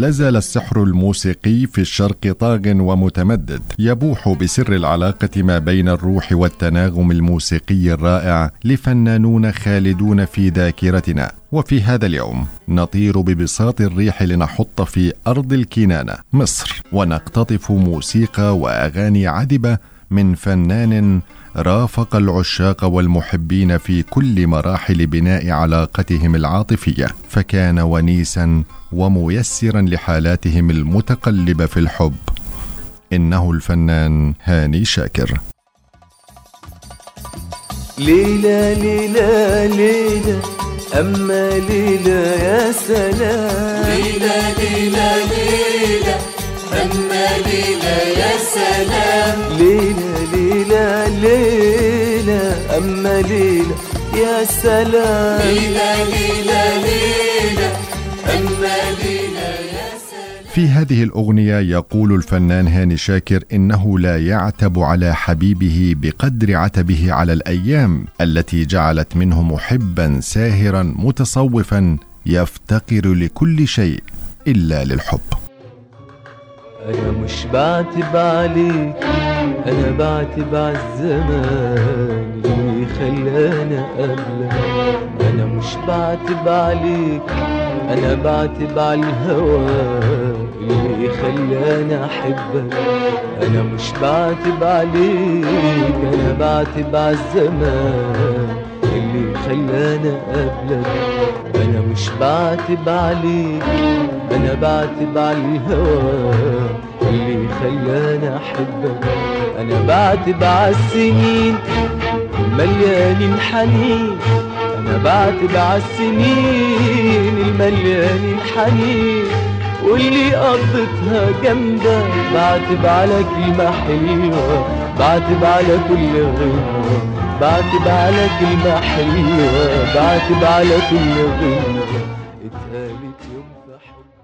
لازال السحر الموسيقي في الشرق طاغ ومتمدد يبوح بسر العلاقة ما بين الروح والتناغم الموسيقي الرائع لفنانون خالدون في ذاكرتنا. وفي هذا اليوم نطير ببساط الريح لنحط في أرض الكنانة مصر ونقتطف موسيقى وأغاني عذبه من فنان رافق العشاق والمحبين في كل مراحل بناء علاقتهم العاطفية فكان ونيسا وميسرا لحالاتهم المتقلبة في الحب. إنه الفنان هاني شاكر. ليلى ليلى ليلى أما ليلى يا سلام. ليلى ليلى ليلى. أما ليلى يا سلام. ليلى ليلى ليلى أما ليلى يا سلام. ليلى ليلى ليلى أما ليلى يا سلام. في هذه الأغنية يقول الفنان هاني شاكر إنه لا يعتب على حبيبه بقدر عتبه على الأيام التي جعلت منه محبا ساهرا متصوفا يفتقر لكل شيء إلا للحب. أنا مش بعتب عليك أنا بعتب عالزمان اللي خلانا قبلك أنا مش بعتب عليك أنا بعتب عالهوى اللي خلانا أحبك؟ أنا مش بعتب عليك أنا بعتب عالزمان اللي خلانا قبلك بعتب عليك أنا بعتب عالهوى اللي خلانا أحبك. أنا بعتب عالسنين مليانين حنين أنا بعتب عالسنين المليانين حنين واللي قضيتها جامدة بعتب على كلمة حلوة بعتب على كل غنوة بعتب على كلمة حلوة بعتب على كل غنوة يوم في حبك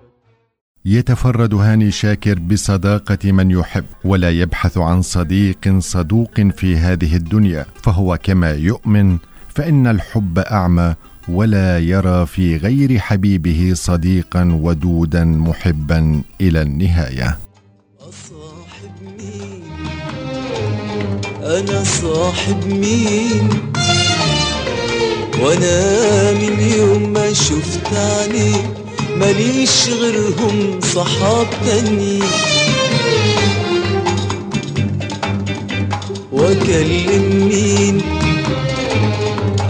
يتفرد هاني شاكر بصداقة من يحب ولا يبحث عن صديق صدوق في هذه الدنيا فهو كما يؤمن فإن الحب أعمى ولا يرى في غير حبيبه صديقا ودودا محبا إلى النهاية. أصاحب مين؟ أنا صاحب مين؟ وأنا من يوم ما شفت عليك ماليش غيرهم صحاب تانيين وأكلم مين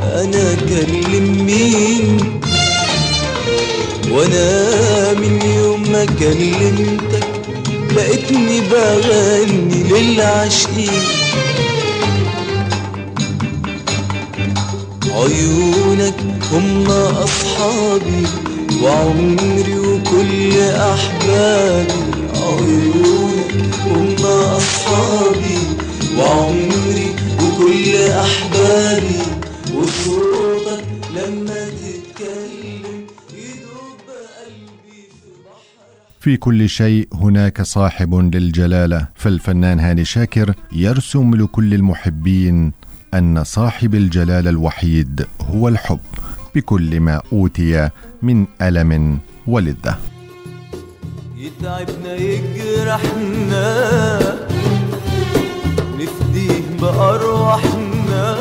أنا أكلم مين وأنا من يوم ما كلمتك لقيتني بغني للعاشقين عيونك هم أصحابي وعمري وكل أحبابي. عيونك هم أصحابي وعمري وكل أحبابي. وصوتك لما تتكلم يدوب قلبي في بحر. في كل شيء هناك صاحب للجلالة فالفنان هاني شاكر يرسم لكل المحبين ان صاحب الجلاله الوحيد هو الحب بكل ما اوتي من الم ولذه يتعبنا يجرحنا نفديه بأرواحنا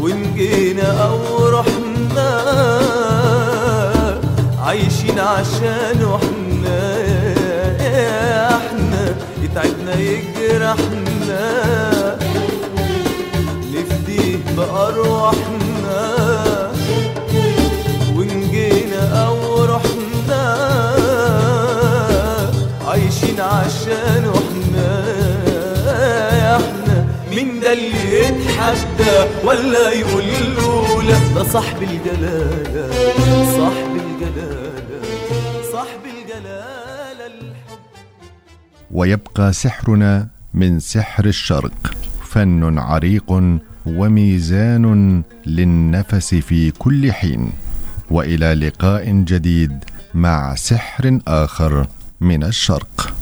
وإن جينا أو رحنا عايشين عشانه إحنا إحنا يتعبنا يجرحنا يتحدى ولا يقول له لا ده صاحب الجلالة صاحب الجلالة صاحب الجلالة ويبقى سحرنا من سحر الشرق فن عريق وميزان للنفس في كل حين. وإلى لقاء جديد مع سحر آخر من الشرق.